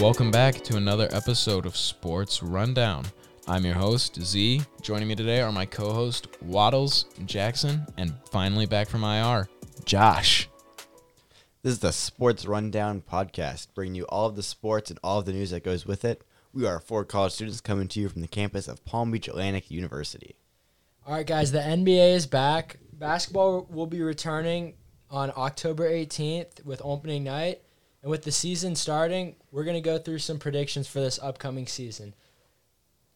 Welcome back to another episode of Sports Rundown. I'm your host, Z. Joining me today are my co host, Waddles, Jackson, and finally back from IR, Josh. This is the Sports Rundown podcast, bringing you all of the sports and all of the news that goes with it. We are four college students coming to you from the campus of Palm Beach Atlantic University. All right, guys, the NBA is back. Basketball will be returning on October 18th with opening night. And with the season starting, we're going to go through some predictions for this upcoming season.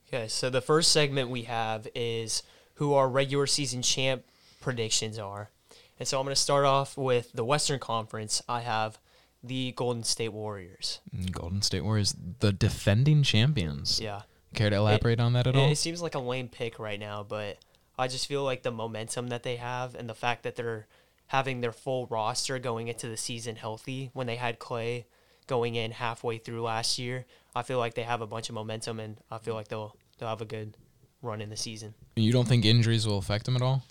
Okay, so the first segment we have is who our regular season champ predictions are. And so I'm going to start off with the Western Conference. I have the Golden State Warriors. Mm, Golden State Warriors, the defending champions. Yeah. Care to elaborate on that at It, all? it seems like a lame pick right now, but I just feel like the momentum that they have and the fact that they're having their full roster going into the season healthy when they had Klay going in halfway through last year. I feel like they have a bunch of momentum and I feel like they'll they'll have a good run in the season. You don't think injuries will affect them at all?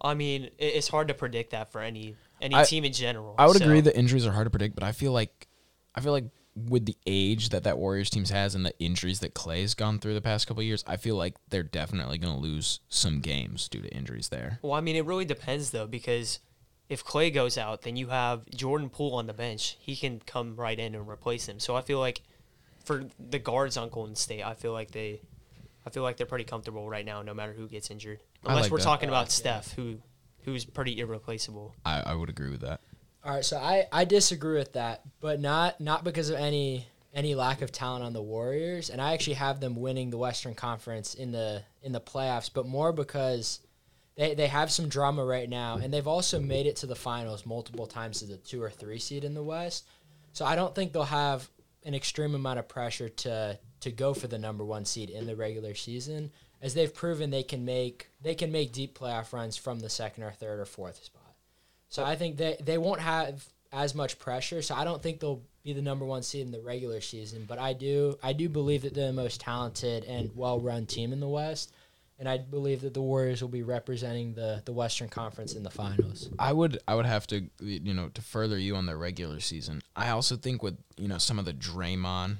I mean, it's hard to predict that for any any I- team in general. I would so- agree that injuries are hard to predict, but I feel like I feel like with the age that that Warriors teams has and the injuries that Klay's gone through the past couple of years, I feel like they're definitely going to lose some games due to injuries there. Well, I mean, it really depends though, because if Klay goes out, then you have Jordan Poole on the bench. He can come right in and replace him. So I feel like for the guards on Golden State, I feel like they, I feel like they're pretty comfortable right now, no matter who gets injured. Unless like we're that. talking about Steph, who, who's pretty irreplaceable. I, I would agree with that. All right, so I, I disagree with that, but not not because of any any lack of talent on the Warriors, and I actually have them winning the Western Conference in the in the playoffs, but more because they they have some drama right now, and they've also made it to the finals multiple times as a two or three seed in the West. So I don't think they'll have an extreme amount of pressure to to go for the number one seed in the regular season, as they've proven they can make they can make deep playoff runs from the second or third or fourth spot. So I think they they won't have as much pressure. So I don't think they'll be the number one seed in the regular season. But I do I do believe that they're the most talented and well run team in the West. And I believe that the Warriors will be representing the, the Western Conference in the finals. I would I would have to you know to further you on the regular season. I also think with you know some of the Draymond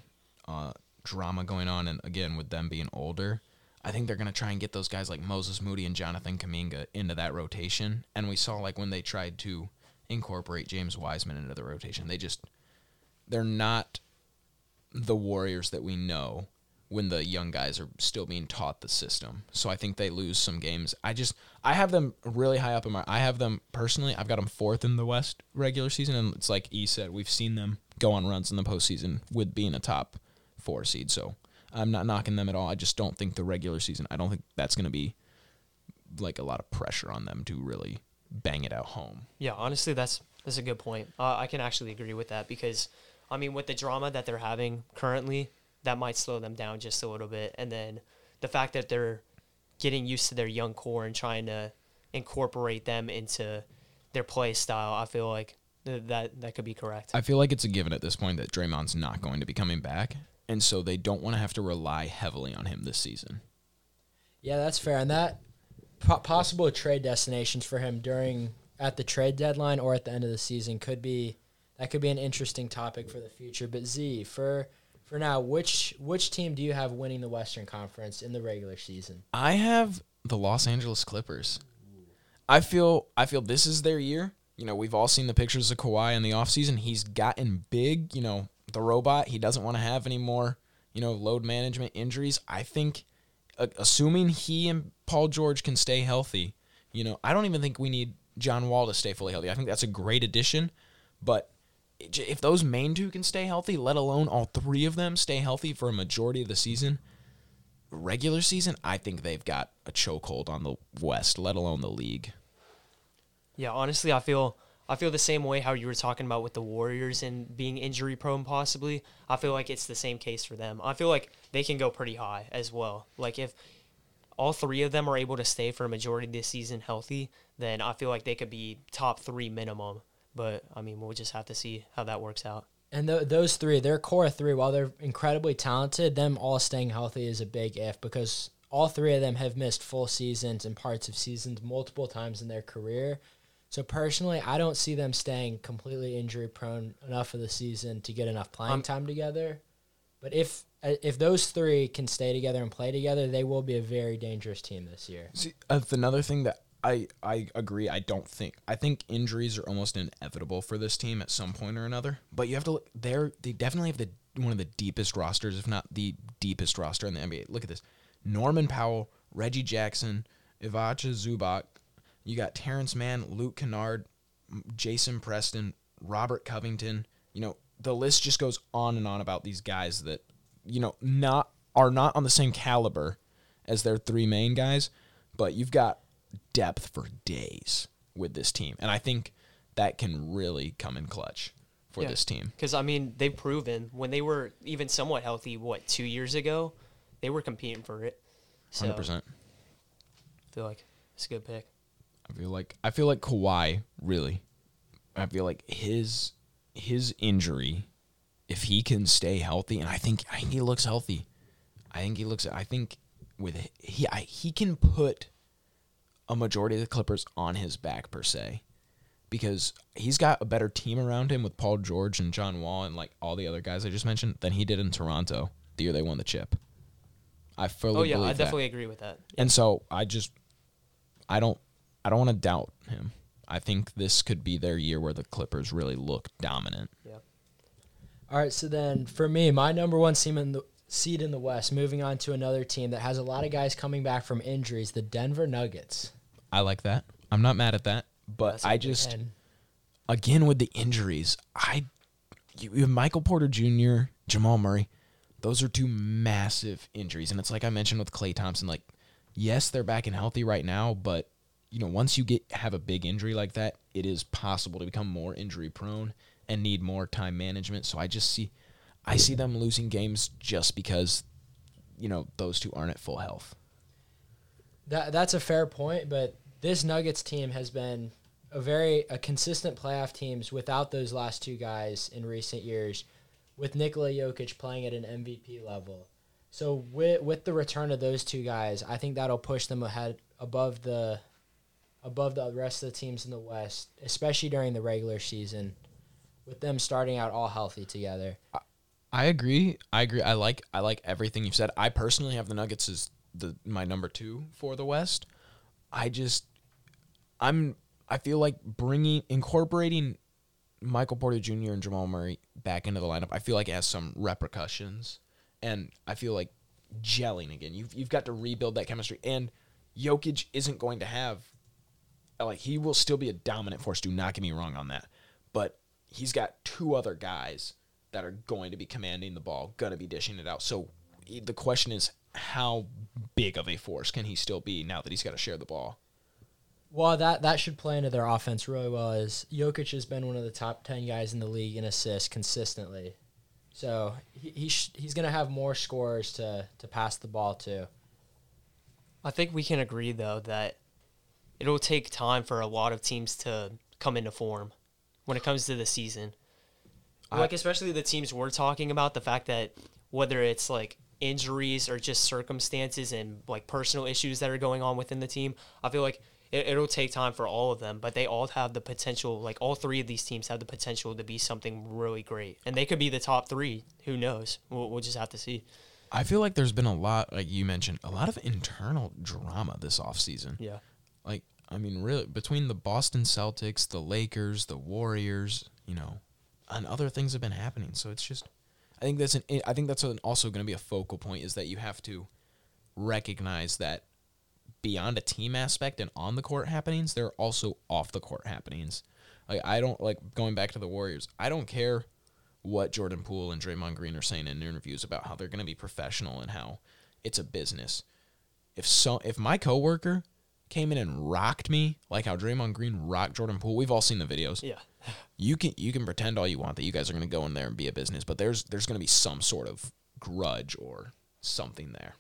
uh, drama going on, and again with them being older, I think they're gonna try and get those guys like Moses Moody and Jonathan Kuminga into that rotation. And we saw like when they tried to incorporate James Wiseman into the rotation, they just they're not the Warriors that we know when the young guys are still being taught the system. So I think they lose some games. I just I have them really high up in my I have them personally, I've got them fourth in the West regular season and it's like E said, we've seen them go on runs in the postseason with being a top four seed. So I'm not knocking them at all. I just don't think the regular season I don't think that's gonna be like a lot of pressure on them to really bang it out home. Yeah, honestly, that's that's a good point. Uh, I can actually agree with that because, I mean, with the drama that they're having currently, that might slow them down just a little bit. And then the fact that they're getting used to their young core and trying to incorporate them into their play style, I feel like th- that that could be correct. I feel like it's a given at this point that Draymond's not going to be coming back. And so they don't want to have to rely heavily on him this season. Yeah, that's fair. And that po- possible trade destinations for him during at the trade deadline or at the end of the season could be that could be an interesting topic for the future. But Z, for for now, which which team do you have winning the Western Conference in the regular season? I have the Los Angeles Clippers. I feel I feel this is their year. You know, we've all seen the pictures of Kawhi in the offseason. He's gotten big, you know, the robot. He doesn't want to have any more, you know, load management injuries. I think assuming he and Paul George can stay healthy, you know, I don't even think we need John Wall to stay fully healthy. I think that's a great addition, but if those main two can stay healthy, let alone all three of them stay healthy for a majority of the season, regular season, I think they've got a chokehold on the West, let alone the league. Yeah, honestly, I feel I feel the same way how you were talking about with the Warriors and being injury prone possibly. I feel like it's the same case for them. I feel like they can go pretty high as well. Like if all three of them are able to stay for a majority of this season healthy, then I feel like they could be top three minimum. But I mean, we'll just have to see how that works out. And th- those three, their core three, while they're incredibly talented, them all staying healthy is a big if because all three of them have missed full seasons and parts of seasons multiple times in their career. So personally, I don't see them staying completely injury prone enough of the season to get enough playing Um, time together. But if uh, if those three can stay together and play together, they will be a very dangerous team this year. See, uh, another thing that I I agree. I don't think I think injuries are almost inevitable for this team at some point or another. But you have to look. They're they definitely have the one of the deepest rosters, if not the deepest roster in the NBA. Look at this: Norman Powell, Reggie Jackson, Ivica Zubac. You got Terrence Mann, Luke Kennard, Jason Preston, Robert Covington. You know the list just goes on and on about these guys that you know not are not on the same caliber as their three main guys, but you've got depth for days with this team, and I think that can really come in clutch for Yeah. this team. Because I mean, they've proven when they were even somewhat healthy. What two years ago, they were competing for it. So Hundred percent. I feel like it's a good pick. I feel like I feel like Kawhi really. I feel like his his injury, if he can stay healthy, and I think I think he looks healthy. I think he looks. I think with he I, he can put a majority of the Clippers on his back per se, because he's got a better team around him with Paul George and John Wall and like all the other guys I just mentioned than he did in Toronto the year they won the chip. I fully Oh yeah, believe I that. definitely agree with that. And so I just I don't I don't want to doubt him. I think this could be their year where the Clippers really look dominant. All right, so then for me, my number one seed in the seed in the West, moving on to another team that has a lot of guys coming back from injuries, the Denver Nuggets. I like that. I'm not mad at that. But That's I just again with the injuries, I you, you have Michael Porter Jr., Jamal Murray. Those are two massive injuries, and it's like I mentioned with Klay Thompson. Like, yes, they're back and healthy right now, but you know, once you get have a big injury like that, it is possible to become more injury prone and need more time management. So I just see, I see them losing games just because, you know, those two aren't at full health. That that's a fair point, but this Nuggets team has been a very a consistent playoff teams without those last two guys in recent years, with Nikola Jokic playing at an MVP level. So with with the return of those two guys, I think that'll push them ahead above the above the rest of the teams in the West, especially during the regular season, with them starting out all healthy together. I agree. I agree. I like I like everything you've said. I personally have the Nuggets as the my number 2 for the West. I just I'm I feel like bringing incorporating Michael Porter Jr. and Jamal Murray back into the lineup. I feel like it has some repercussions and I feel like gelling again. You've you've got to rebuild that chemistry and Jokic isn't going to have like he will still be a dominant force. Do not get me wrong on that, but he's got two other guys that are going to be commanding the ball, to be dishing it out. So the question is, how big of a force can he still be now that he's got to share the ball? Well, that that should play into their offense really well. As Jokic has been one of the top ten guys in the league in assists consistently, so he, he sh- he's gonna have more scorers to to pass the ball to. I think we can agree though that it'll take time for a lot of teams to come into form when it comes to the season. I- like especially the teams we're talking about, the fact that whether it's like injuries or just circumstances and like personal issues that are going on within the team, I feel like it, it'll take time for all of them, but they all have the potential. Like all three of these teams have the potential to be something really great, and they could be the top three. Who knows? We'll, we'll just have to see. I feel like there's been a lot, like you mentioned, a lot of internal drama this offseason. Yeah. Like, I mean, really, between the Boston Celtics, the Lakers, the Warriors, you know, and other things have been happening. So it's just, I think that's an, eh, I think that's an, also going to be a focal point is that you have to recognize that beyond a team aspect and on the court happenings, there are also off the court happenings. Like, I don't like going back to the Warriors. I don't care what Jordan Poole and Draymond Green are saying in interviews about how they're going to be professional and how it's a business. If so, if my coworker came in and rocked me like how Draymond Green rocked Jordan Poole, we've all seen the videos. Yeah. You can you can pretend all you want that you guys are going to go in there and be a business, but there's there's going to be some sort of grudge or something there.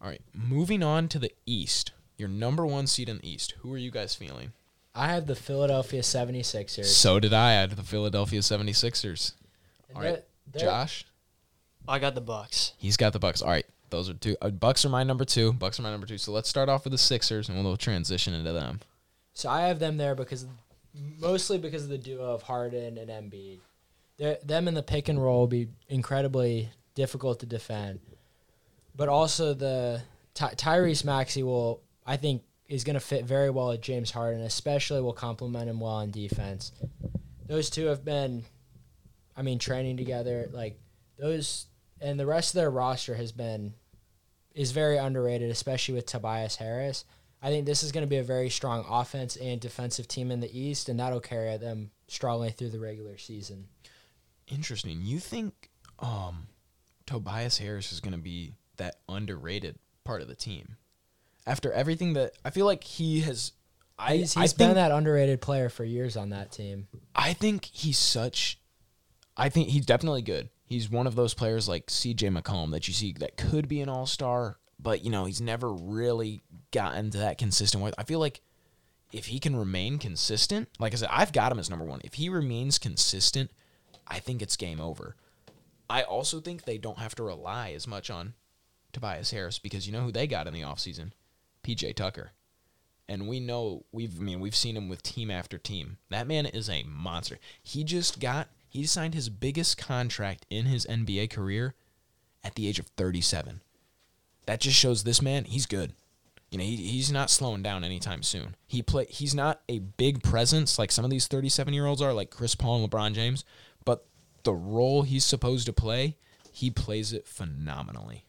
All right, moving on to the East. Your number one seed in the East. Who are you guys feeling? I have the Philadelphia 76ers. So did I. I had the Philadelphia 76ers. And All right, they're- they're- Josh. I got the Bucks. He's got the Bucks. All right, those are two. Uh, Bucks are my number two. Bucks are my number two. So let's start off with the Sixers, and we'll transition into them. So I have them there because mostly because of the duo of Harden and Embiid. They're, them in the pick and roll will be incredibly difficult to defend. But also the Ty- Tyrese Maxey will I think is going to fit very well with James Harden, especially will complement him well on defense. Those two have been I mean training together like those and the rest of their roster has been is very underrated, especially with Tobias Harris. I think this is going to be a very strong offense and defensive team in the East, and that'll carry them strongly through the regular season. Interesting. You think um, Tobias Harris is going to be that underrated part of the team? After everything that I feel like he has, I he's, I he's been think- that underrated player for years on that team. I think he's such. I think he's definitely good. He's one of those players like C.J. McCollum that you see that could be an All Star, but you know he's never really gotten to that consistent with. I feel like if he can remain consistent, like I said, I've got him as number one. If he remains consistent, I think it's game over. I also think they don't have to rely as much on Tobias Harris because you know who they got in the offseason? PJ Tucker. And we know we've I mean we've seen him with team after team. That man is a monster. He just got he signed his biggest contract in his NBA career at the age of 37. That just shows this man he's good. You know, he, he's not slowing down anytime soon. He play he's not a big presence like some of these 37-year-olds are like Chris Paul and LeBron James, but the role he's supposed to play, he plays it phenomenally.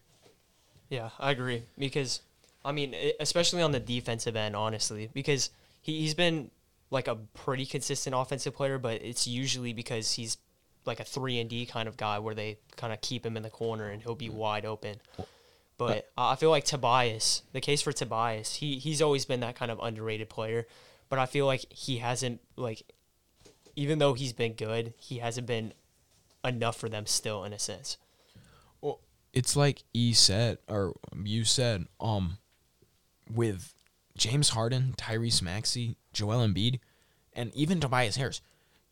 Yeah, I agree because I mean, especially on the defensive end, honestly, because he, he's been like a pretty consistent offensive player, but it's usually because he's like a three and D kind of guy where they kind of keep him in the corner and he'll be mm. wide open. But I I feel like Tobias, the case for Tobias, he he's always been that kind of underrated player, but I feel like he hasn't like, even though he's been good, he hasn't been enough for them still in a sense. Well, it's like E said, or you said, um, with James Harden, Tyrese Maxey, Joel Embiid, and even Tobias Harris,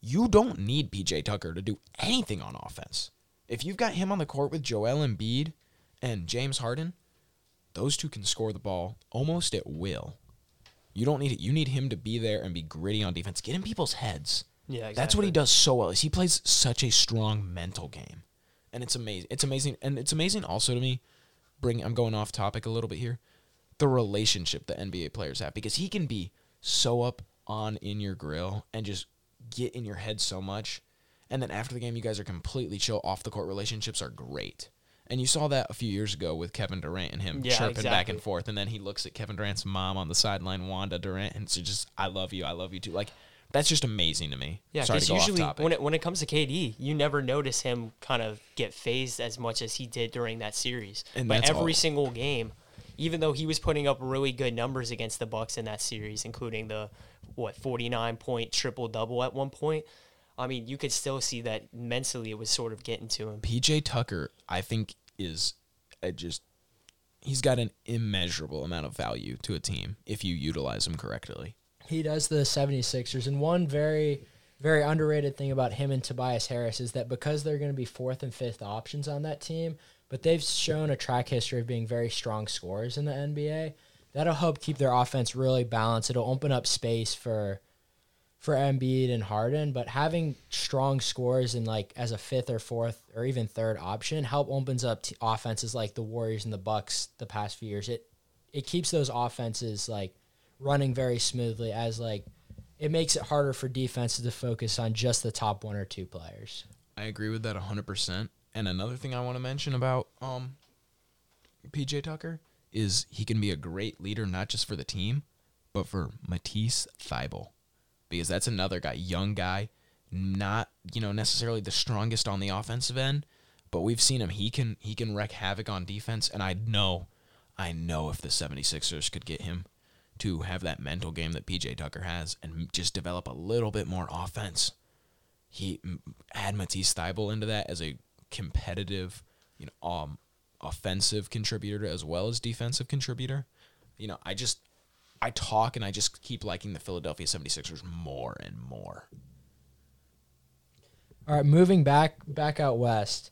you don't need PJ Tucker to do anything on offense. If you've got him on the court with Joel Embiid and James Harden, those two can score the ball almost at will. You don't need it. You need him to be there and be gritty on defense, get in people's heads. Yeah, That's what he does so well. Is he plays such a strong mental game, and it's amazing. It's amazing, and it's amazing also to me. Bring I'm going off topic a little bit here. The relationship the NBA players have because he can be so up on in your grill and just get in your head so much, and then after the game you guys are completely chill. Off the court relationships are great. And you saw that a few years ago with Kevin Durant and him Yeah, chirping back and forth, and then he looks at Kevin Durant's mom on the sideline, Wanda Durant, and it's just, "I love you, I love you too." Like that's just amazing to me. Yeah, because usually when it when it comes to KD, you never notice him kind of get phased as much as he did during that series. And but every all- single game, even though he was putting up really good numbers against the Bucks in that series, including the what forty nine point triple double at one point. I mean, you could still see that mentally it was sort of getting to him. PJ Tucker, I think, is a just he's got an immeasurable amount of value to a team if you utilize him correctly. He does the 76ers. And one very, very underrated thing about him and Tobias Harris is that because they're going to be fourth and fifth options on that team, but they've shown a track history of being very strong scorers in the NBA, that'll help keep their offense really balanced. It'll open up space for for Embiid and Harden, but having strong scores and like as a fifth or fourth or even third option help opens up t- offenses like the Warriors and the Bucks the past few years. It it keeps those offenses like running very smoothly as like it makes it harder for defenses to focus on just the top one or two players. I agree with that 100%. And another thing I want to mention about um PJ Tucker is he can be a great leader not just for the team, but for Matisse Thybulle. Because that's another guy, young guy, not, you know, necessarily the strongest on the offensive end, but we've seen him. He can he can wreak havoc on defense and I know I know if the 76ers could get him to have that mental game that PJ Tucker has and just develop a little bit more offense he add Matisse Thybulle into that as a competitive, you know, um, offensive contributor as well as defensive contributor. You know, I just I talk and I just keep liking the Philadelphia 76ers more and more. All right, moving back back out west.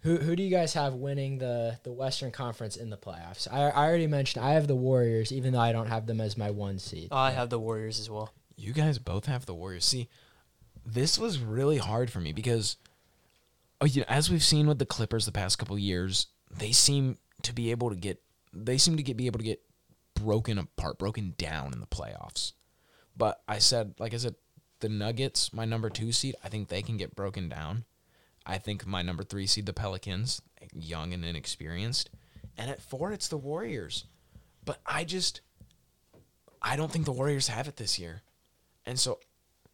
Who who do you guys have winning the the Western Conference in the playoffs? I, I already mentioned I have the Warriors, even though I don't have them as my one seed. Oh, I have the Warriors as well. You guys both have the Warriors. See, this was really hard for me because, oh, you know, as we've seen with the Clippers the past couple of years, they seem to be able to get they seem to get be able to get broken apart, broken down in the playoffs. But I said, like I said, the Nuggets, my number two seed, I think they can get broken down. I think my number three seed, the Pelicans, young and inexperienced, and at four, it's the Warriors. But I just, I don't think the Warriors have it this year, and so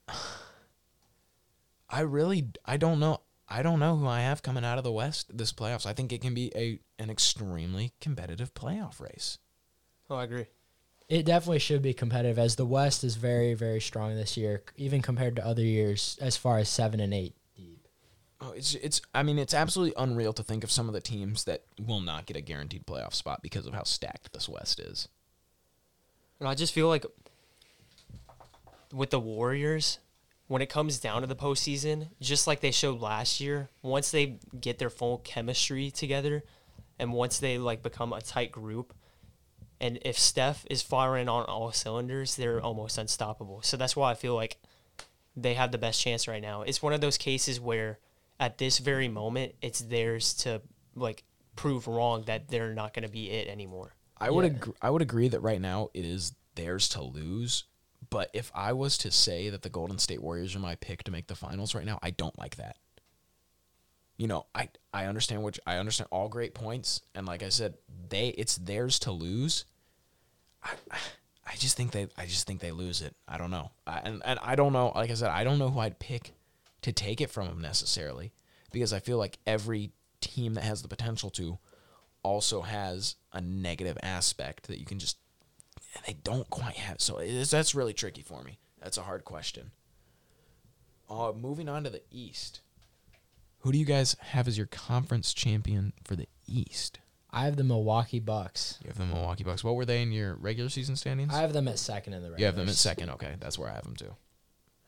I really, I don't know. I don't know who I have coming out of the West this playoffs. I think it can be a an extremely competitive playoff race. Oh, I agree. It definitely should be competitive, as the West is very very strong this year, even compared to other years as far as seven and eight deep. Oh, it's it's. I mean, it's absolutely unreal to think of some of the teams that will not get a guaranteed playoff spot because of how stacked this West is. And I just feel like with the Warriors, when it comes down to the postseason, just like they showed last year, once they get their full chemistry together, and once they like become a tight group, and if Steph is firing on all cylinders, they're almost unstoppable. So that's why I feel like they have the best chance right now. It's one of those cases where at this very moment, it's theirs to like prove wrong that they're not going to be it anymore. I would Yeah. agree, I would agree that right now it is theirs to lose. But if I was to say that the Golden State Warriors are my pick to make the finals right now, I don't like that. You know, I I understand which I understand all great points, and like I said, they it's theirs to lose. I I just think they I just think they lose it. I don't know, I, and and I don't know. Like I said, I don't know who I'd pick to take it from them necessarily, because I feel like every team that has the potential to also has a negative aspect that you can just and they don't quite have. So that's really tricky for me. That's a hard question. Uh, moving on to the East. Who do you guys have as your conference champion for the East? I have the Milwaukee Bucks. You have the Milwaukee Bucks. What were they in your regular season standings? I have them at second in the regular. you have them at second. Okay, that's where I have them too.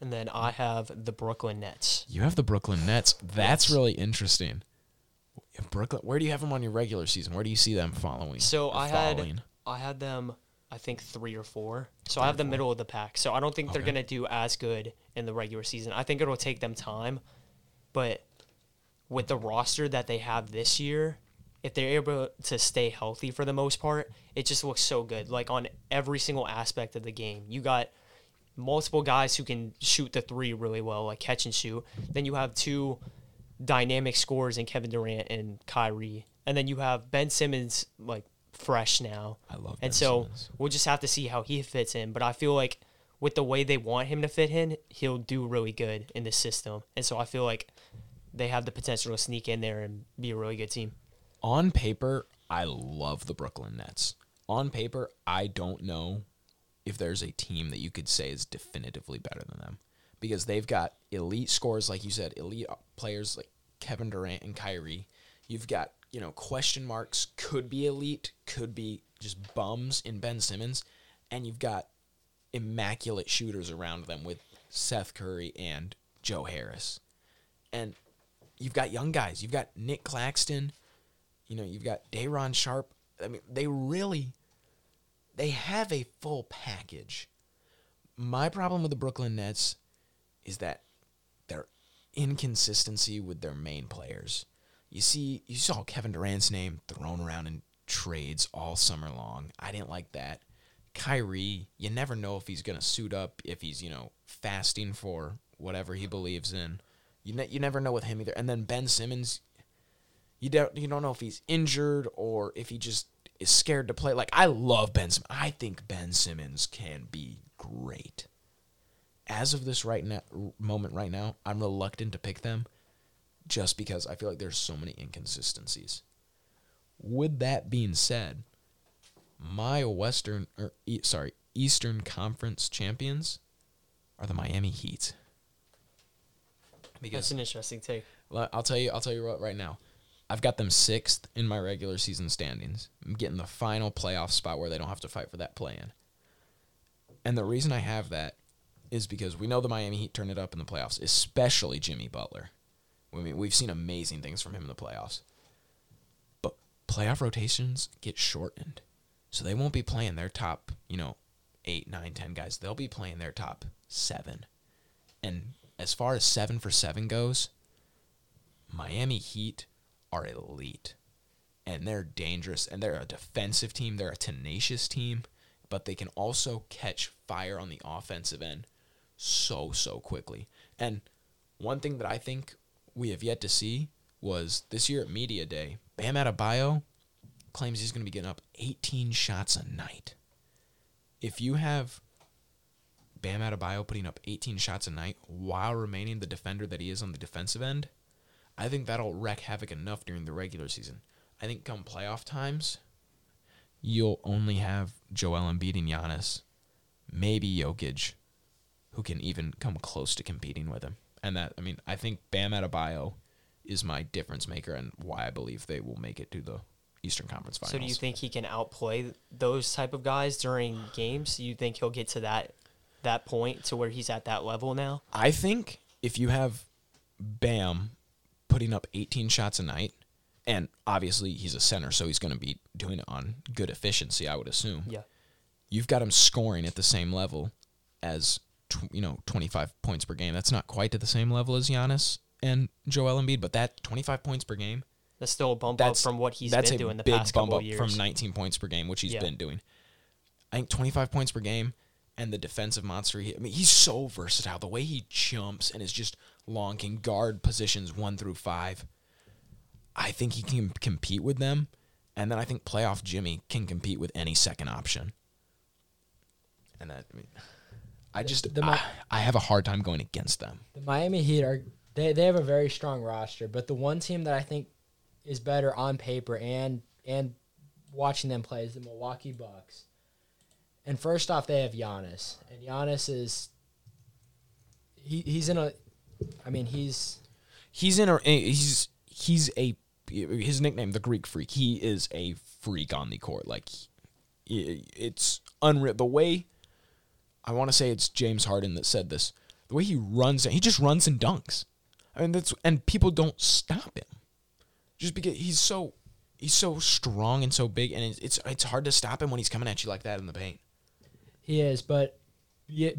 And then I have the Brooklyn Nets. You have the Brooklyn Nets. That's really interesting. Brooklyn. Where do you have them on your regular season? Where do you see them following? So or I had following? I had them I think three or four. So I have the middle of the pack. So I don't think they're gonna do as good in the regular season. I think it'll take them time, but with the roster that they have this year, if they're able to stay healthy for the most part, it just looks so good. Like on every single aspect of the game, you got multiple guys who can shoot the three really well, like catch and shoot. Then you have two dynamic scorers in Kevin Durant and Kyrie, and then you have Ben Simmons like fresh now. I love Ben And so Simmons. we'll just have to see how he fits in. But I feel like with the way they want him to fit in, he'll do really good in this system. And so I feel like they have the potential to sneak in there and be a really good team. On paper, I love the Brooklyn Nets. On paper, I don't know if there's a team that you could say is definitively better than them because they've got elite scores, like you said, elite players like Kevin Durant and Kyrie. You've got, you know, question marks, could be elite, could be just bums in Ben Simmons. And you've got immaculate shooters around them with Seth Curry and Joe Harris. And you've got young guys. You've got Nic Claxton. You know, you've got Day'Ron Sharpe. I mean, they really they have a full package. My problem with the Brooklyn Nets is that their inconsistency with their main players. You see, you saw Kevin Durant's name thrown around in trades all summer long. I didn't like that. Kyrie, you never know if he's going to suit up, if he's, you know, fasting for whatever he believes in. You ne- you never know with him either. And then Ben Simmons, you don't you don't know if he's injured or if he just is scared to play. Like I love Ben Simmons. I think Ben Simmons can be great. As of this right now moment right now, I'm reluctant to pick them just because I feel like there's so many inconsistencies. With that being said, my Western or e- sorry, Eastern Conference champions are the Miami Heat. That's an interesting take. I'll tell you. I'll tell you what. Right now, I've got them sixth in my regular season standings. I'm getting the final playoff spot where they don't have to fight for that play-in. And the reason I have that is because we know the Miami Heat turned it up in the playoffs, especially Jimmy Butler. I mean, we've seen amazing things from him in the playoffs. But playoff rotations get shortened. So they won't be playing their top, you know, eight, nine, ten guys. They'll be playing their top seven. And as far as seven for seven goes, Miami Heat are elite. And they're dangerous. And they're a defensive team. They're a tenacious team. But they can also catch fire on the offensive end so, so quickly. And one thing that I think we have yet to see was this year at Media Day, Bam Adebayo claims he's going to be getting up 18 shots a night. If you have Bam Adebayo putting up 18 shots a night while remaining the defender that he is on the defensive end, I think that'll wreak havoc enough during the regular season. I think come playoff times, you'll only have Joel Embiid and Giannis, maybe Jokic, who can even come close to competing with him. And that, I mean, I think Bam Adebayo is my difference maker and why I believe they will make it to the Eastern Conference Finals. So do you think he can outplay those type of guys during games? Do you think he'll get to that that point to where he's at that level now? I think if you have Bam putting up 18 shots a night, and obviously he's a center, so he's going to be doing it on good efficiency, I would assume. Yeah. You've got him scoring at the same level as tw- you know 25 points per game. That's not quite at the same level as Giannis and Joel Embiid, but that 25 points per game That's still a bump up from what he's been doing the past couple years. from 19 points per game, which he's Yeah. been doing. I think 25 points per game and the defensive monster. He, I mean, he's so versatile. The way he jumps and is just long, can guard positions one through five. I think he can compete with them, and then I think playoff Jimmy can compete with any second option. And that, I mean, I just the Mi- I, I have a hard time going against them. The Miami Heat are they, they have a very strong roster, but the one team that I think is better on paper and and watching them play is the Milwaukee Bucks. And first off, they have Giannis, and Giannis is he he's in a, I mean he's he's in a he's he's a his nickname the Greek freak. He is a freak on the court. Like it's unreal. The way I want to say it's James Harden that said this. The way he runs, he just runs and dunks. I mean that's and people don't stop him, just because he's so he's so strong and so big, and it's it's, it's hard to stop him when he's coming at you like that in the paint. He is, but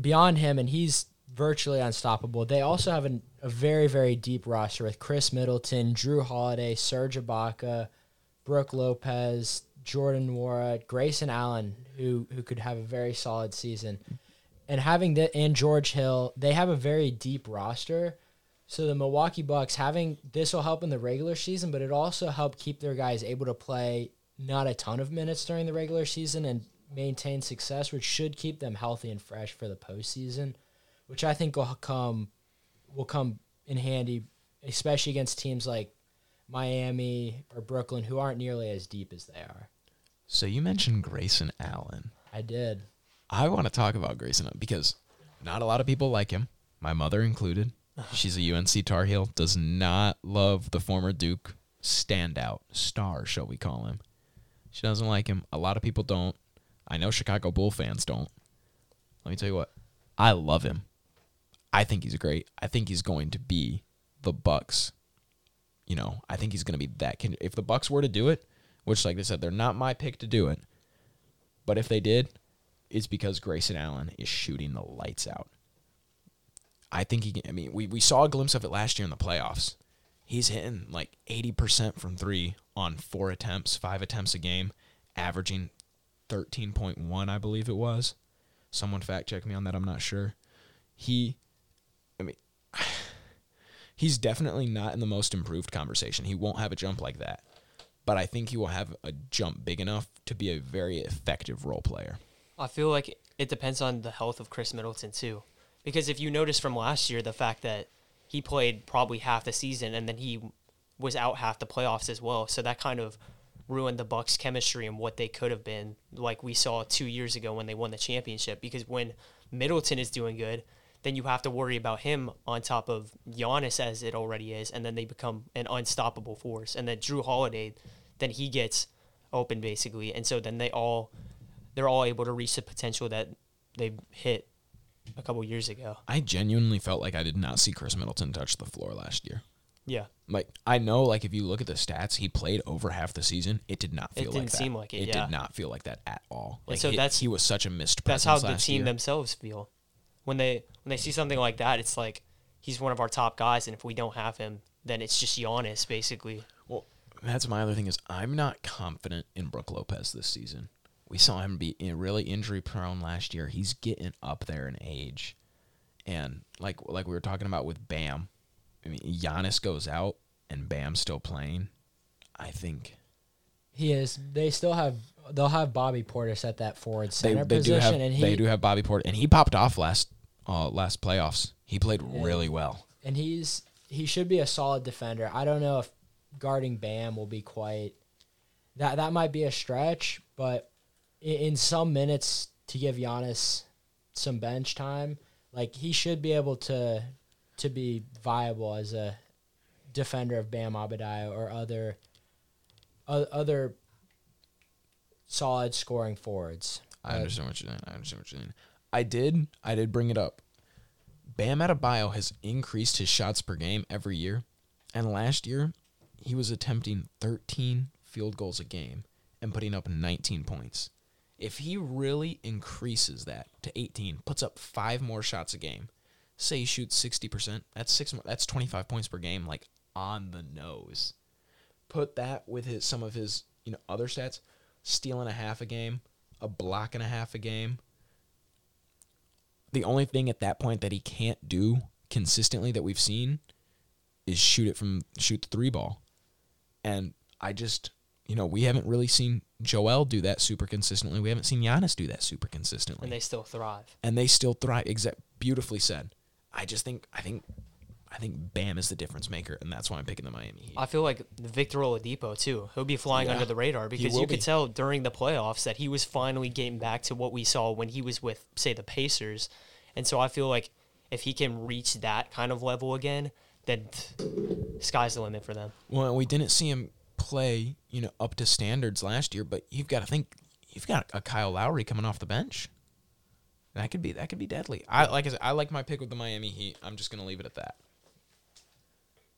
beyond him, and he's virtually unstoppable. They also have an, a very, very deep roster with Khris Middleton, Jrue Holiday, Serge Ibaka, Brook Lopez, Jordan Nwora, Grayson Allen, who who could have a very solid season, and having that and George Hill, they have a very deep roster. So the Milwaukee Bucks having this will help in the regular season, but it also help keep their guys able to play not a ton of minutes during the regular season and maintain success, which should keep them healthy and fresh for the postseason, which I think will come will come in handy, especially against teams like Miami or Brooklyn, who aren't nearly as deep as they are. So you mentioned Grayson Allen. I did. I want to talk about Grayson because not a lot of people like him, my mother included. She's a UNC Tar Heel, does not love the former Duke standout star, shall we call him. She doesn't like him. A lot of people don't. I know Chicago Bull fans don't. Let me tell you what. I love him. I think he's great. I think he's going to be the Bucks. You know, I think he's going to be that. Can if the Bucks were to do it, which, like I said, they're not my pick to do it, but if they did, it's because Grayson Allen is shooting the lights out. I think he can. I mean, we, we saw a glimpse of it last year in the playoffs. He's hitting like 80% from three on four attempts, five attempts a game, averaging 13.1, I believe it was. Someone fact check me on that. I'm not sure. He, he's definitely not in the most improved conversation. He won't have a jump like that. But I think he will have a jump big enough to be a very effective role player. I feel like it depends on the health of Khris Middleton too, because if you notice from last year, the fact that he played probably half the season and then he was out half the playoffs as well, so that kind of ruined the Bucks' chemistry and what they could have been, like we saw two years ago when they won the championship. Because when Middleton is doing good, then you have to worry about him on top of Giannis as it already is, and then they become an unstoppable force. And then Jrue Holiday, then he gets open basically, and so then they all they're all able to reach the potential that they hit a couple years ago. I genuinely felt like I did not see Khris Middleton touch the floor last year. Yeah. Like I know, like if you look at the stats, he played over half the season. It did not feel It didn't like that. seem like it, It yeah. did not feel like that at all. And Like so he, that's- he was such a missed. That's how the team year. themselves feel when they when they see something like that. It's like he's one of our top guys, and if we don't have him, then it's just Giannis basically. Well, that's my other thing is I'm not confident in Brook Lopez this season. We saw him be eh, really injury prone last year. He's getting up there in age, and like like we were talking about with Bam, I mean Giannis goes out and Bam's still playing. I think He is. They still have. They'll have Bobby Portis at that forward they, center they do position, have and he they do have Bobby Porter, and he popped off last uh last playoffs. He played really well. and he's he should be a solid defender. I don't know if guarding Bam will be quite that that might be a stretch, but in, in some minutes to give Giannis some bench time, like he should be able to to be viable as a defender of Bam Abadiah or other o- other solid scoring forwards. I Uh, understand what you're saying. I understand what you're saying. I did. I did bring it up. Bam Adebayo has increased his shots per game every year, and last year he was attempting 13 field goals a game and putting up 19 points. If he really increases that to 18, puts up five more shots a game, say he shoots 60%, that's six. That's 25 points per game, like on the nose. Put that with his some of his you know other stats, stealing a half a game, a block and a half a game. The only thing at that point that he can't do consistently that we've seen is shoot it from shoot the three ball. And I just you know, we haven't really seen Joel do that super consistently. We haven't seen Giannis do that super consistently. and they still thrive. and they still thrive. Exact beautifully said. I just think I think I think Bam is the difference maker, and that's why I'm picking the Miami Heat. I feel like Victor Oladipo too. He'll be flying Yeah, under the radar because you be. could tell during the playoffs that he was finally getting back to what we saw when he was with, say, the Pacers. And so I feel like if he can reach that kind of level again, then sky's the limit for them. Well, we didn't see him play, you know, up to standards last year, but you've got to think you've got a Kyle Lowry coming off the bench. That could be that could be deadly. I like I said, I like my pick with the Miami Heat. I'm just gonna leave it at that.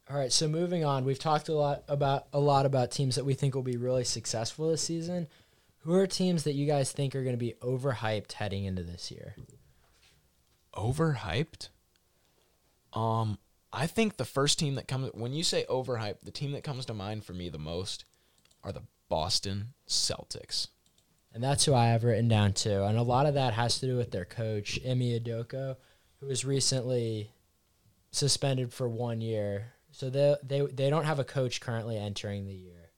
All right, so moving on, we've talked a lot about a lot about teams that we think will be really successful this season. Who are teams that you guys think are going to be overhyped heading into this year? Overhyped. Um, I think the first team that comes when you say overhyped, the team that comes to mind for me the most are the Boston Celtics. And that's who I have written down too. And a lot of that has to do with their coach, Ime Udoka, who was recently suspended for one year. So they they they don't have a coach currently entering the year.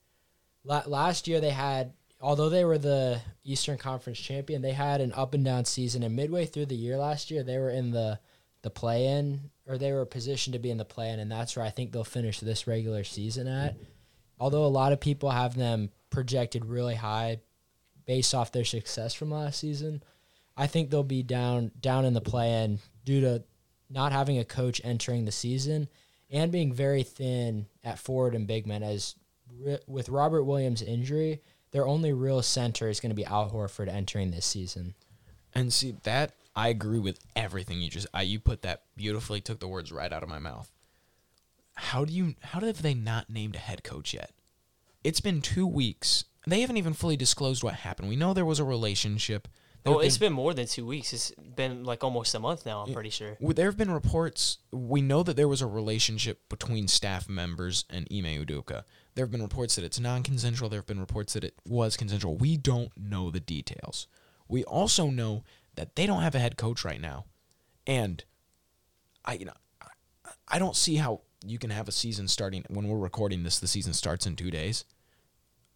La- last year they had, although they were the Eastern Conference champion, they had an up and down season. And midway through the year last year, they were in the the play in, or they were positioned to be in the play in, and that's where I think they'll finish this regular season at. Although a lot of people have them projected really high based off their success from last season. I think they'll be down down in the play-in due to not having a coach entering the season and being very thin at forward and big men. As ri- with Robert Williams' injury, their only real center is going to be Al Horford entering this season. And see that I agree with everything you just I you put that beautifully took the words right out of my mouth. How do you how have they not named a head coach yet? It's been 2 weeks. They haven't even fully disclosed what happened. We know there was a relationship. Well, it's been more than two weeks. It's been like almost a month now. I'm pretty sure. There have been reports. We know that there was a relationship between staff members and Ime Udoka. There have been reports that it's non-consensual. There have been reports that it was consensual. We don't know the details. We also know that they don't have a head coach right now, and I, you know, I- I don't see how you can have a season starting when we're recording this. The season starts in two days.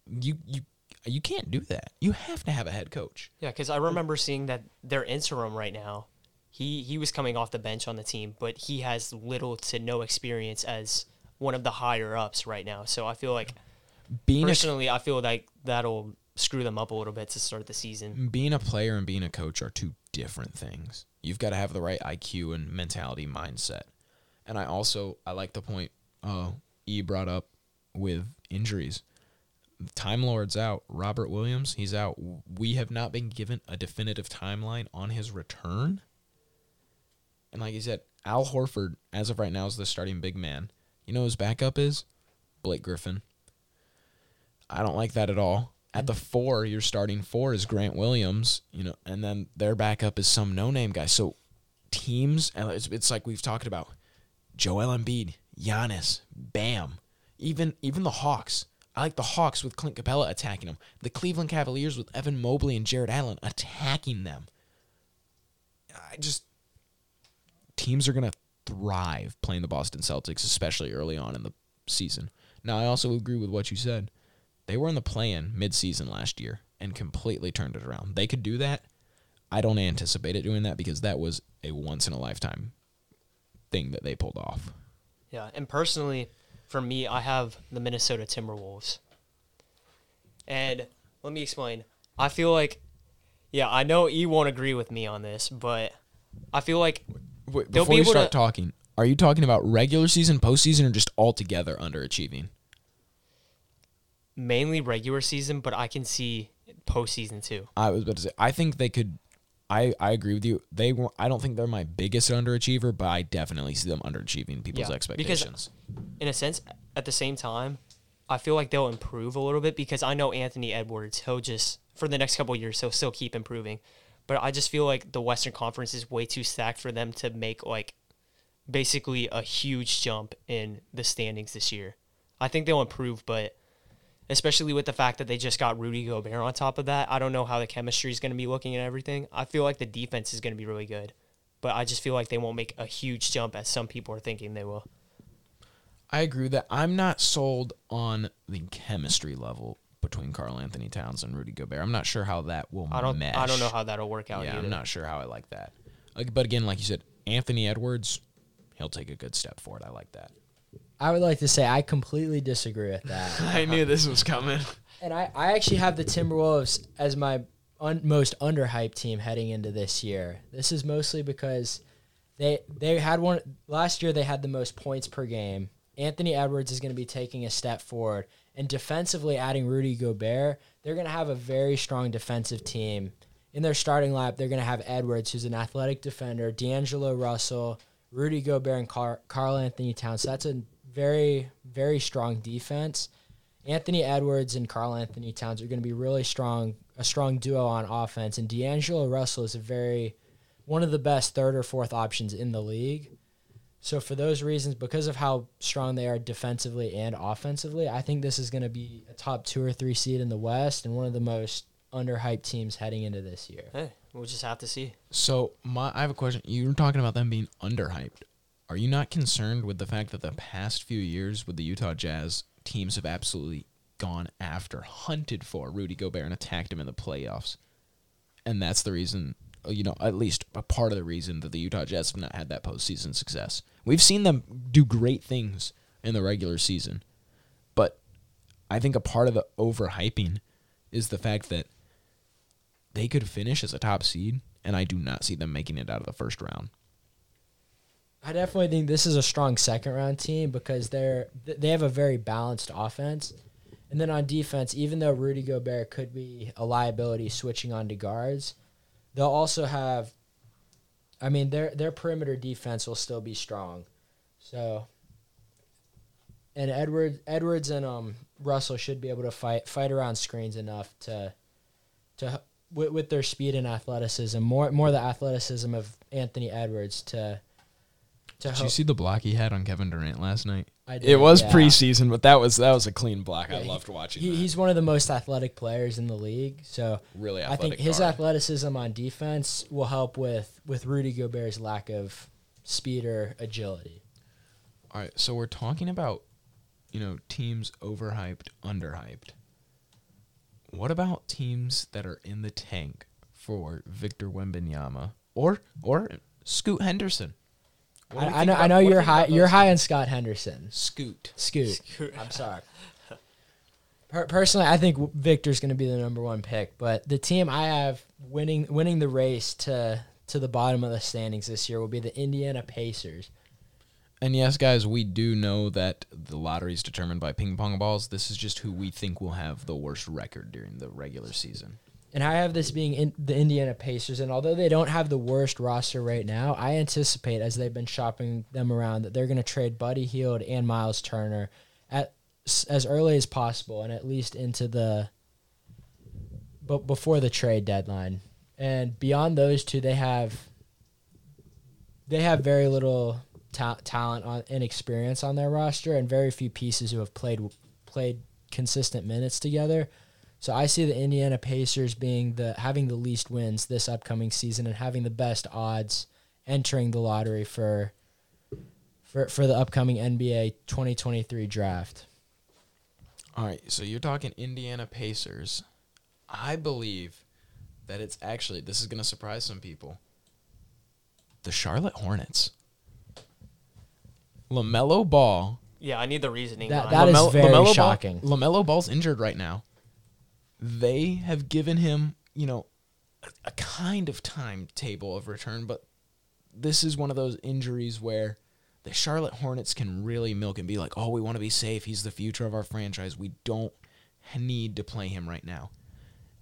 You you you can't do that. You have to have a head coach. Yeah, because I remember seeing that their interim right now, he he was coming off the bench on the team, but he has little to no experience as one of the higher ups right now. So I feel like Being a personally, I feel like that'll screw them up a little bit to start the season. being a player and being a coach are two different things. You've got to have the right IQ and mentality mindset. And I also I like the point uh, E brought up with injuries. Time Lord's out. Robert Williams, he's out. We have not been given a definitive timeline on his return. And like you said, Al Horford, as of right now, is the starting big man. You know his backup is? Blake Griffin. I don't like that at all. At the four, your starting four is Grant Williams, you know, and then their backup is some no-name guy. So teams, it's, it's like we've talked about, Joel Embiid, Giannis, Bam, even even the Hawks. I like the Hawks with Clint Capela attacking them. The Cleveland Cavaliers with Evan Mobley and Jarrett Allen attacking them. I just teams are gonna thrive playing the Boston Celtics, especially early on in the season. Now, I also agree with what you said. They were in the play-in mid-season last year and completely turned it around. They could do that. I don't anticipate it doing that because that was a once in a lifetime thing that they pulled off. Yeah, and personally, for me, I have the Minnesota Timberwolves. And let me explain. I feel like, yeah, I know E won't agree with me on this, but I feel like Wait, before be you start to- talking, are you talking about regular season, postseason, or just altogether underachieving? mainly regular season, but I can see postseason too. I was about to say, I think they could. I, I agree with you. They were, I don't think they're my biggest underachiever, but I definitely see them underachieving people's Yeah, because- expectations. In a sense, at the same time, I feel like they'll improve a little bit because I know Anthony Edwards, he'll just, for the next couple of years, he'll still keep improving. But I just feel like the Western Conference is way too stacked for them to make like basically a huge jump in the standings this year. I think they'll improve, but especially with the fact that they just got Rudy Gobert on top of that, I don't know how the chemistry is going to be looking and everything. I feel like the defense is going to be really good, but I just feel like they won't make a huge jump as some people are thinking they will. I agree with that. I'm not sold on the chemistry level between Karl-Anthony Towns and Rudy Gobert. I'm not sure how that will I don't. mesh. I don't know how that'll work out Yeah, either. I'm not sure how I like that. But again, like you said, Anthony Edwards, he'll take a good step forward. I like that. I would like to say I completely disagree with that. I knew this was coming. And I, I actually have the Timberwolves as my un, most underhyped team heading into this year. This is mostly because they they had one last year. They had the most points per game. Anthony Edwards is going to be taking a step forward, and defensively adding Rudy Gobert, they're going to have a very strong defensive team. In their starting lineup, they're going to have Edwards, who's an athletic defender, D'Angelo Russell, Rudy Gobert, and Car- Karl-Anthony Towns. So that's a very very strong defense. Anthony Edwards and Karl-Anthony Towns are going to be really strong, a strong duo on offense. And D'Angelo Russell is a very, one of the best third or fourth options in the league. So for those reasons, because of how strong they are defensively and offensively, I think this is going to be a top two or three seed in the West and one of the most underhyped teams heading into this year. Hey, we'll just have to see. So my, I have a question. You were talking about them being underhyped. Are you not concerned with the fact that the past few years with the Utah Jazz teams have absolutely gone after, hunted for Rudy Gobert and attacked him in the playoffs? And that's the reason, uh, you know, at least a part of the reason that the Utah Jazz have not had that postseason success. We've seen them do great things in the regular season, but I think a part of the overhyping is the fact that they could finish as a top seed, and I do not see them making it out of the first round. I definitely think this is a strong second round team because they're they have a very balanced offense. And then on defense, even though Rudy Gobert could be a liability switching on to guards, they'll also have I mean their their perimeter defense will still be strong. So and Edward Edwards and um Russell should be able to fight fight around screens enough to to with, with their speed and athleticism, more more the athleticism of Anthony Edwards to to Did you see the block he had on Kevin Durant last night? I did, It was yeah. preseason, but that was that was a clean block. Yeah, I loved watching. He, that. he's one of the most athletic players in the league, so really I think his guard. athleticism on defense will help with with Rudy Gobert's lack of speed or agility. All right, so we're talking about, you know, teams overhyped, underhyped. What about teams that are in the tank for Victor Wembanyama or or Scoot Henderson? What do we I, I think know. I know what do we you're high. You're high on Scott Henderson. Scoot. Scoot. I'm sorry. Per- personally, I think Victor's going to be the number one pick, but the team I have winning winning the race to to the bottom of the standings this year will be the Indiana Pacers. And yes, guys, we do know that the lottery is determined by ping pong balls. This is just who we think will have the worst record during the regular season. And I have this being in the Indiana Pacers. And although they don't have the worst roster right now, I anticipate as they've been shopping them around that they're going to trade Buddy Hield and Myles Turner at as early as possible, and at least into the but before the trade deadline. And beyond those two, they have they have very little ta- talent on, and experience on their roster, and very few pieces who have played played consistent minutes together. So I see the Indiana Pacers being the having the least wins this upcoming season and having the best odds entering the lottery for for for the upcoming NBA 2023 draft. All right, so you're talking Indiana Pacers. I believe that it's actually this is going to surprise some people. The Charlotte Hornets. LaMelo Ball. Yeah, I need the reasoning. That- behind that it. is very Ball- shocking. LaMelo Ball's injured right now. They have given him, you know, a, a kind of timetable of return, but this is one of those injuries where the Charlotte Hornets can really milk and be like, "Oh, we want to be safe. He's the future of our franchise. We don't need to play him right now."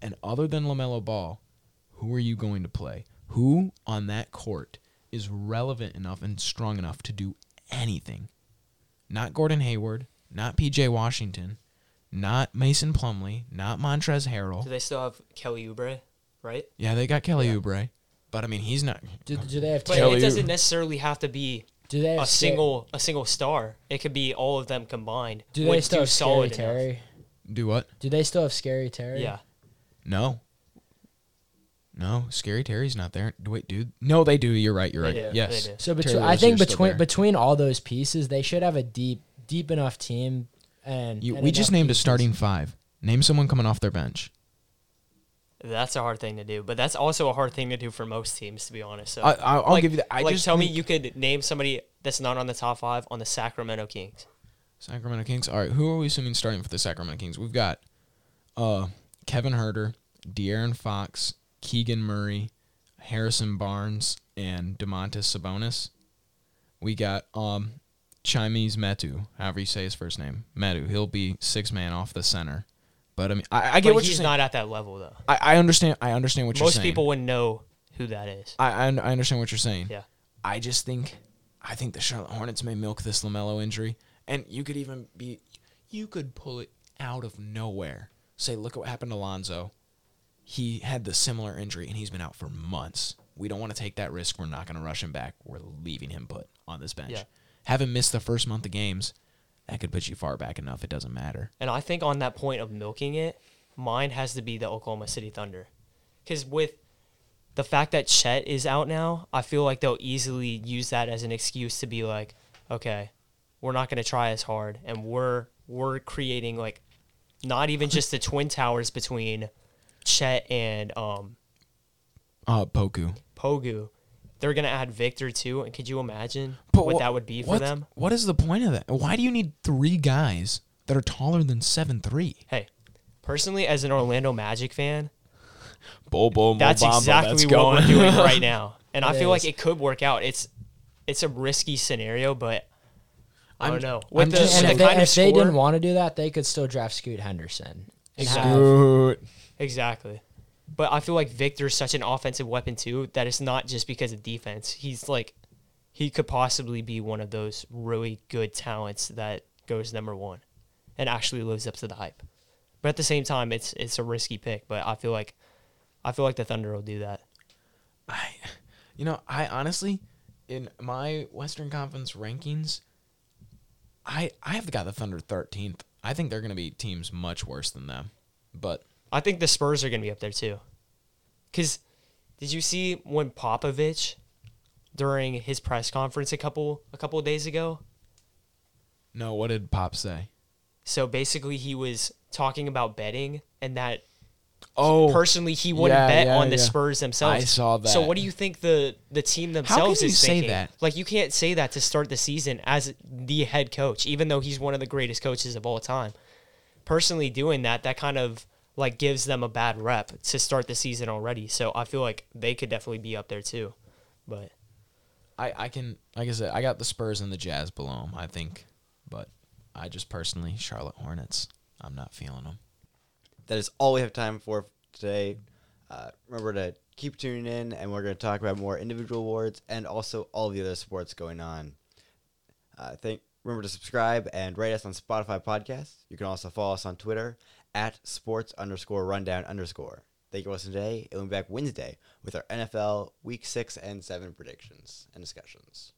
And other than LaMelo Ball, who are you going to play? Who on that court is relevant enough and strong enough to do anything? Not Gordon Hayward, not PJ Washington, not Mason Plumlee, not Montrez Harrell. Do they still have Kelly Oubre, right? Yeah, they got Kelly Yeah. Oubre, but I mean, he's not. Do, do they have But Kelly it doesn't Oubre. necessarily have to be do they have a Sca- single a single star. It could be all of them combined. do they still do have Scary solid enough. Do what? Do they still have Scary Terry? Yeah. No. No, Scary Terry's not there. Wait, dude. No, they do. You're right. You're They right. do, Yes. they do. So Terry between I think between between all those pieces, they should have a deep deep enough team. And, You, and we just enough named a starting five. Name someone coming off their bench. That's a hard thing to do, but that's also a hard thing to do for most teams, to be honest. So, I, I, I'll like, give you that. I like, just tell me you could name somebody that's not on the top five on the Sacramento Kings. Sacramento Kings. All right, who are we assuming starting for the Sacramento Kings? We've got uh, Kevin Huerter, De'Aaron Fox, Keegan Murray, Harrison Barnes, and Domantas Sabonis. We got um, Chimes Metu, however you say his first name. Metu. He'll be six man off the center. But I mean, I, I get but what he's you're saying. not at that level though. I, I understand. I understand what you're saying. Most saying. people wouldn't know who that is. I, I I understand what you're saying. Yeah. I just think I think the Charlotte Hornets may milk this Lamelo injury, and you could even be you could pull it out of nowhere. Say, look at what happened to Lonzo. He had the similar injury, and he's been out for months. We don't want to take that risk. We're not going to rush him back. We're leaving him put on this bench. Yeah. Have him miss the first month of games. That could put you far back enough. It doesn't matter. And I think on that point of milking it, mine has to be the Oklahoma City Thunder. Because with the fact that Chet is out now, I feel like they'll easily use that as an excuse to be like, okay, we're not going to try as hard, and we're we're creating like not even just the twin towers between Chet and um, Uh, Poku. Pogu. They're gonna add Victor too, and could you imagine But what wha- that would be for them? What is the point of that? Why do you need three guys that are taller than seven three? Hey, personally, as an Orlando Magic fan, Bobo, That's exactly what we're doing right now, and I It feel like it could work out. It's it's a risky scenario, but I don't I'm- know. I'm the, just with And the if they, kind of if they didn't want to do that, they could still draft Scoot Henderson. and Exactly. have- exactly, but I feel like Victor's such an offensive weapon too that it's not just because of defense. He's like he could possibly be one of those really good talents that goes number one and actually lives up to the hype. But at the same time, it's it's a risky pick. But I feel like I feel like the Thunder will do that. I, you know, I honestly, in my Western Conference rankings, I I have got the Thunder thirteenth. I think they're going to be teams much worse than them. But I think the Spurs are going to be up there too. Cuz did you see when Popovich during his press conference a couple a couple of days ago? no, what did Pop say? So basically he was talking about betting and that Oh, personally he wouldn't yeah, bet yeah, on the yeah. Spurs themselves. I saw that. So what do you think the the team themselves is thinking? that? Like you can't say that to start the season as the head coach, even though he's one of the greatest coaches of all time. Personally, doing that that kind of like gives them a bad rep to start the season already. So I feel like they could definitely be up there too. But I I can like I said, I got the Spurs and the Jazz below them. I think, but I just personally Charlotte Hornets. I'm not feeling them. That is all we have time for today. Uh, remember to keep tuning in, and we're going to talk about more individual awards and also all the other sports going on. Uh, thank, remember to subscribe and rate us on Spotify podcasts. You can also follow us on Twitter at sports underscore rundown underscore. Thank you for listening today, and we'll be back Wednesday with our NFL Week 6 and 7 predictions and discussions.